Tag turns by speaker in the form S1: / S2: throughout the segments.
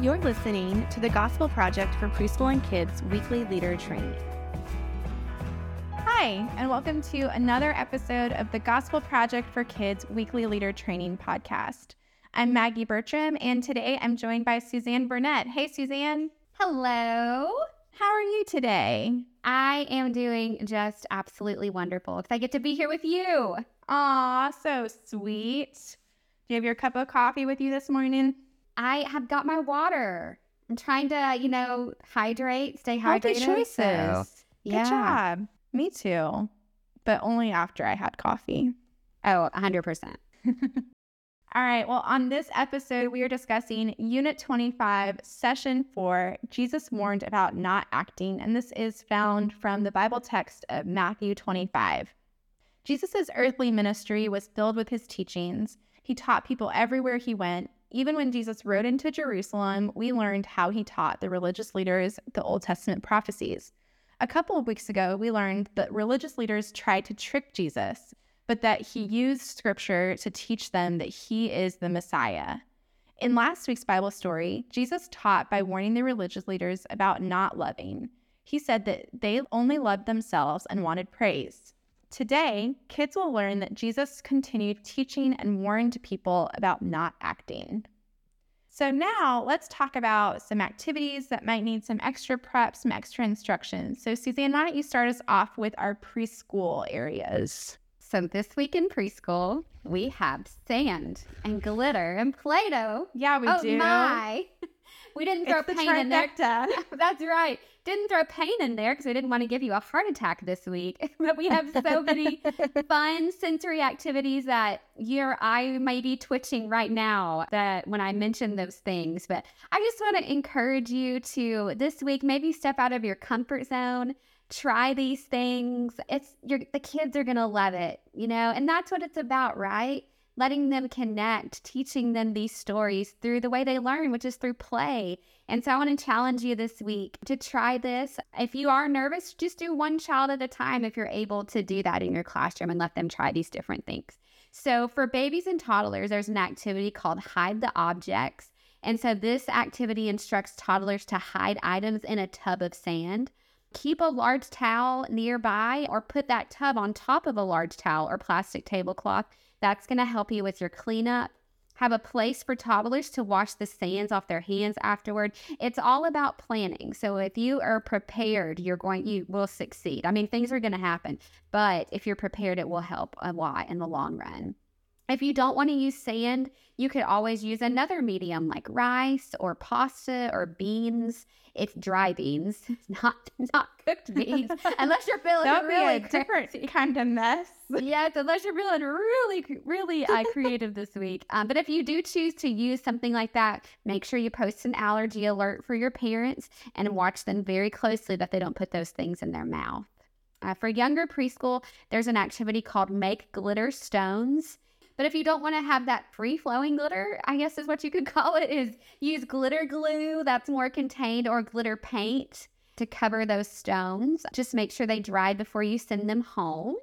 S1: You're listening to the Gospel Project for Preschool and Kids weekly leader training.
S2: Hi, and welcome to another episode of the Gospel Project for Kids weekly leader training podcast. I'm Maggie Bertram, and today I'm joined by Suzanne Burnett. Hey, Suzanne.
S3: Hello.
S2: How are you today?
S3: I am doing just absolutely wonderful because I get to be here with you.
S2: Aw, so sweet. Do you have your cup of coffee with you this morning?
S3: I have got my water. I'm trying to, you know, hydrate, stay hydrated.
S2: Healthy choices.
S3: So,
S2: Good
S3: yeah.
S2: job. Me too, but only after I had coffee.
S3: Oh, 100%.
S2: All right. Well, on this episode, we are discussing Unit 25, Session 4 Jesus warned about not acting. And this is found from the Bible text of Matthew 25. Jesus' earthly ministry was filled with his teachings. He taught people everywhere he went. Even when Jesus rode into Jerusalem, we learned how he taught the religious leaders the Old Testament prophecies. A couple of weeks ago, we learned that religious leaders tried to trick Jesus but that he used scripture to teach them that he is the Messiah. In last week's Bible story, Jesus taught by warning the religious leaders about not loving. He said that they only loved themselves and wanted praise. Today, kids will learn that Jesus continued teaching and warned people about not acting. So, now let's talk about some activities that might need some extra prep, some extra instructions. So, Suzanne, why don't you start us off with our preschool areas?
S3: So this week in preschool, we have sand and glitter and Play-Doh.
S2: Yeah, we
S3: oh
S2: do.
S3: my. We didn't throw
S2: It's the
S3: paint in there. That's right. Didn't throw pain in there because we didn't want to give you a heart attack this week. but we have so many fun sensory activities that your eye may be twitching right now that when I mention those things. But I just want to encourage you to this week maybe step out of your comfort zone. Try these things. It's you're, the kids are gonna love it, you know, and that's what it's about, right? Letting them connect, teaching them these stories through the way they learn, which is through play. And so I want to challenge you this week to try this. If you are nervous, just do one child at a time if you're able to do that in your classroom and let them try these different things. So for babies and toddlers, there's an activity called Hide the Objects. And so this activity instructs toddlers to hide items in a tub of sand. Keep a large towel nearby or put that tub on top of a large towel or plastic tablecloth. That's going to help you with your cleanup. Have a place for toddlers to wash the sands off their hands afterward. It's all about planning. So if you are prepared, you're going you will succeed. I mean, things are going to happen, but if you're prepared, it will help a lot in the long run. If you don't want to use sand, you could always use another medium like rice or pasta or beans. It's dry beans, not not cooked beans, unless you're feeling
S2: That would
S3: really
S2: be a different kind of mess.
S3: Yes, unless you're feeling really, really uh, creative this week. Um, but if you do choose to use something like that, make sure you post an allergy alert for your parents and watch them very closely that they don't put those things in their mouth. Uh, for younger preschool, there's an activity called Make Glitter Stones. But if you don't want to have that free flowing glitter, I guess is what you could call it, is use glitter glue that's more contained or glitter paint to cover those stones. Just make sure they dry before you send them home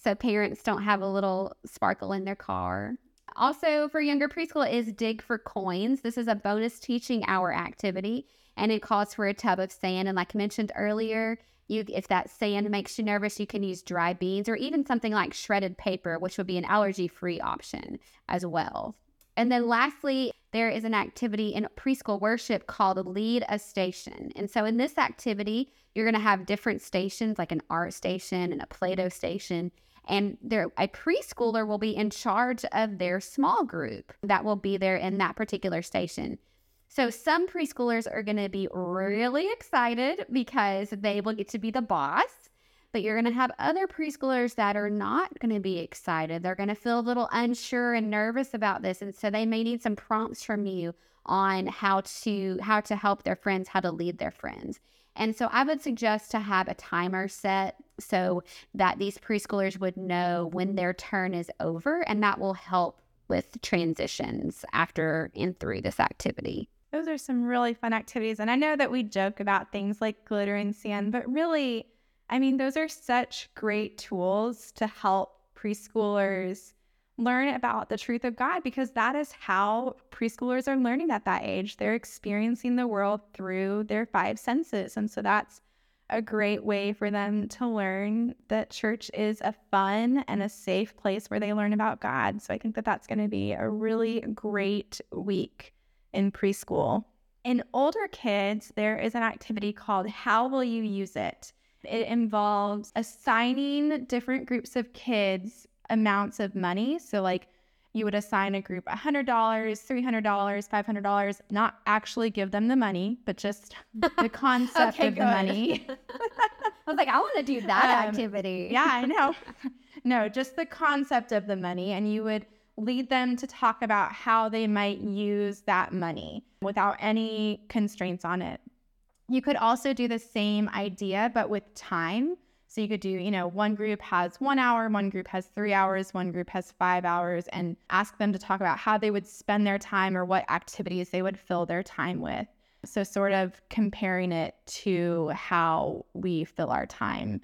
S3: so parents don't have a little sparkle in their car. Also, for younger preschool, is Dig for Coins. This is a bonus teaching hour activity, and it calls for a tub of sand. And like I mentioned earlier, you if that sand makes you nervous, you can use dry beans or even something like shredded paper, which would be an allergy-free option as well. And then lastly, there is an activity in preschool worship called Lead a Station. And so in this activity, you're going to have different stations like an art station and a Play-Doh station. And there a preschooler will be in charge of their small group that will be there in that particular station. So some preschoolers are going to be mm-hmm. really excited because they will get to be the boss. But you're going to have other preschoolers that are not going to be excited. They're going to feel a little unsure and nervous about this, and so they may need some prompts from you on how to how to help their friends, how to lead their friends. And so I would suggest to have a timer set so that these preschoolers would know when their turn is over, and that will help with transitions after and through this activity.
S2: Those are some really fun activities. And I know that we joke about things like glitter and sand, but really, I mean, those are such great tools to help preschoolers learn about the truth of God because that is how preschoolers are learning at that age. They're experiencing the world through their five senses. And so that's a great way for them to learn that church is a fun and a safe place where they learn about God. So I think that that's going to be a really great week in preschool. In older kids, there is an activity called How Will You Use It? It involves assigning different groups of kids amounts of money. So, like, you would assign a group $100, $300, $500, not actually give them the money, but just the concept
S3: Okay,
S2: of the money.
S3: I was like, I want to do that
S2: Um,
S3: activity.
S2: Yeah, I know. no, just the concept of the money. And you would lead them to talk about how they might use that money without any constraints on it. You could also do the same idea, but with time. So you could do, you know, one group has one hour, one group has three hours, one group has five hours, and ask them to talk about how they would spend their time or what activities they would fill their time with. So, sort of comparing it to how we fill our time.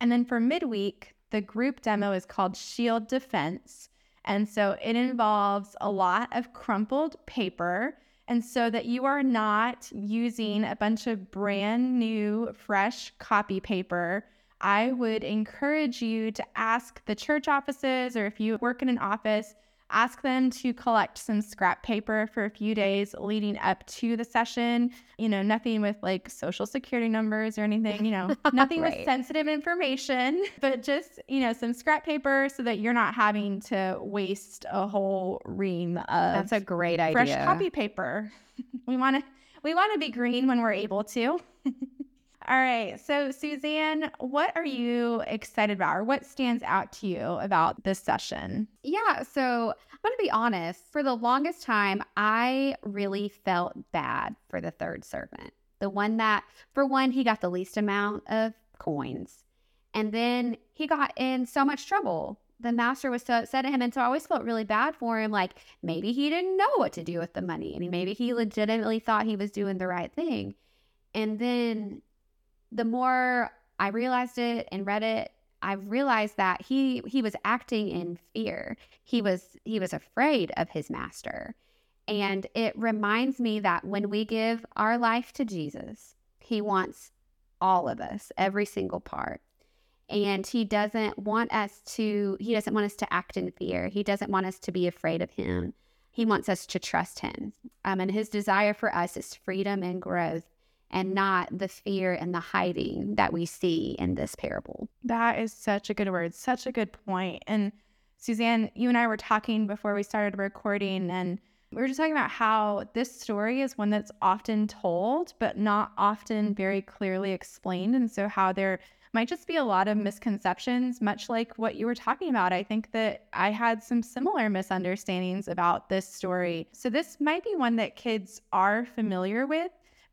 S2: And then for midweek, the group demo is called Shield Defense. And so it involves a lot of crumpled paper. And so that you are not using a bunch of brand new, fresh copy paper, I would encourage you to ask the church offices or if you work in an office, ask them to collect some scrap paper for a few days leading up to the session. You know, nothing with like social security numbers or anything, you know, nothing with sensitive information, but just, you know, some scrap paper so that you're not having to waste a whole ream of
S3: That's a great idea.
S2: fresh copy paper. we want to we want to be green when we're able to. All right. So, Suzanne, what are mm-hmm. you excited about or what stands out to you about this session?
S3: Yeah. So I'm going to be honest. For the longest time, I really felt bad for the third servant. The one that, for one, he got the least amount of coins. And then he got in so much trouble. The master was so upset at him. And so I always felt really bad for him. Like maybe he didn't know what to do with the money. And maybe he legitimately thought he was doing the right thing. And then the more I realized it and read it, I realized that he he was acting in fear. He was he was afraid of his master. And it reminds me that when we give our life to Jesus, he wants all of us, every single part. And he doesn't want us to he doesn't want us to act in fear. He doesn't want us to be afraid of him. He wants us to trust him. Um, and his desire for us is freedom and growth and not the fear and the hiding that we see in this parable.
S2: That is such a good word, such a good point. And Suzanne, you and I were talking before we started recording, and we were just talking about how this story is one that's often told, but not often very clearly explained. And so, how there might just be a lot of misconceptions, much like what you were talking about. I think that I had some similar misunderstandings about this story. So, this might be one that kids are familiar with,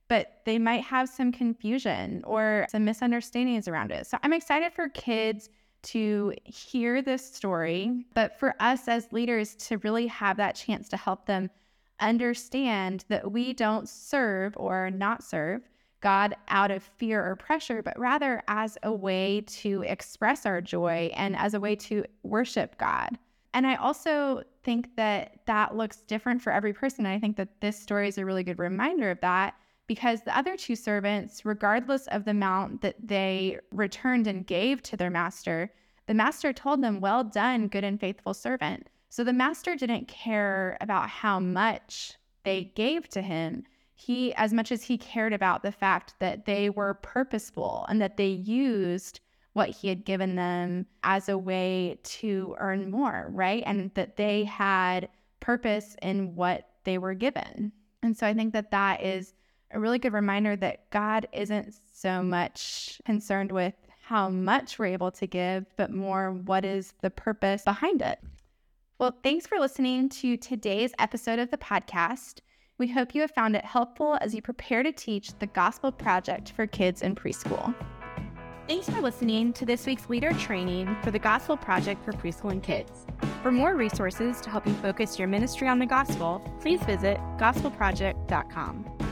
S2: but they might have some confusion or some misunderstandings around it. So, I'm excited for kids to hear this story, but for us as leaders to really have that chance to help them understand that we don't serve or not serve God out of fear or pressure, but rather as a way to express our joy and as a way to worship God. And I also think that that looks different for every person. I think that this story is a really good reminder of that because the other two servants, regardless of the amount that they returned and gave to their master, the master told them, Well done, good and faithful servant. So the master didn't care about how much they gave to him. He, as much as he cared about the fact that they were purposeful and that they used what he had given them as a way to earn more, right? And that they had purpose in what they were given. And so I think that that is a really good reminder that God isn't so much concerned with how much we're able to give, but more what is the purpose behind it. Well, thanks for listening to today's episode of the podcast. We hope you have found it helpful as you prepare to teach the Gospel Project for kids in preschool. Thanks for listening to this week's leader training for the Gospel Project for Preschool and Kids. For more resources to help you focus your ministry on the gospel, please visit gospelproject.com.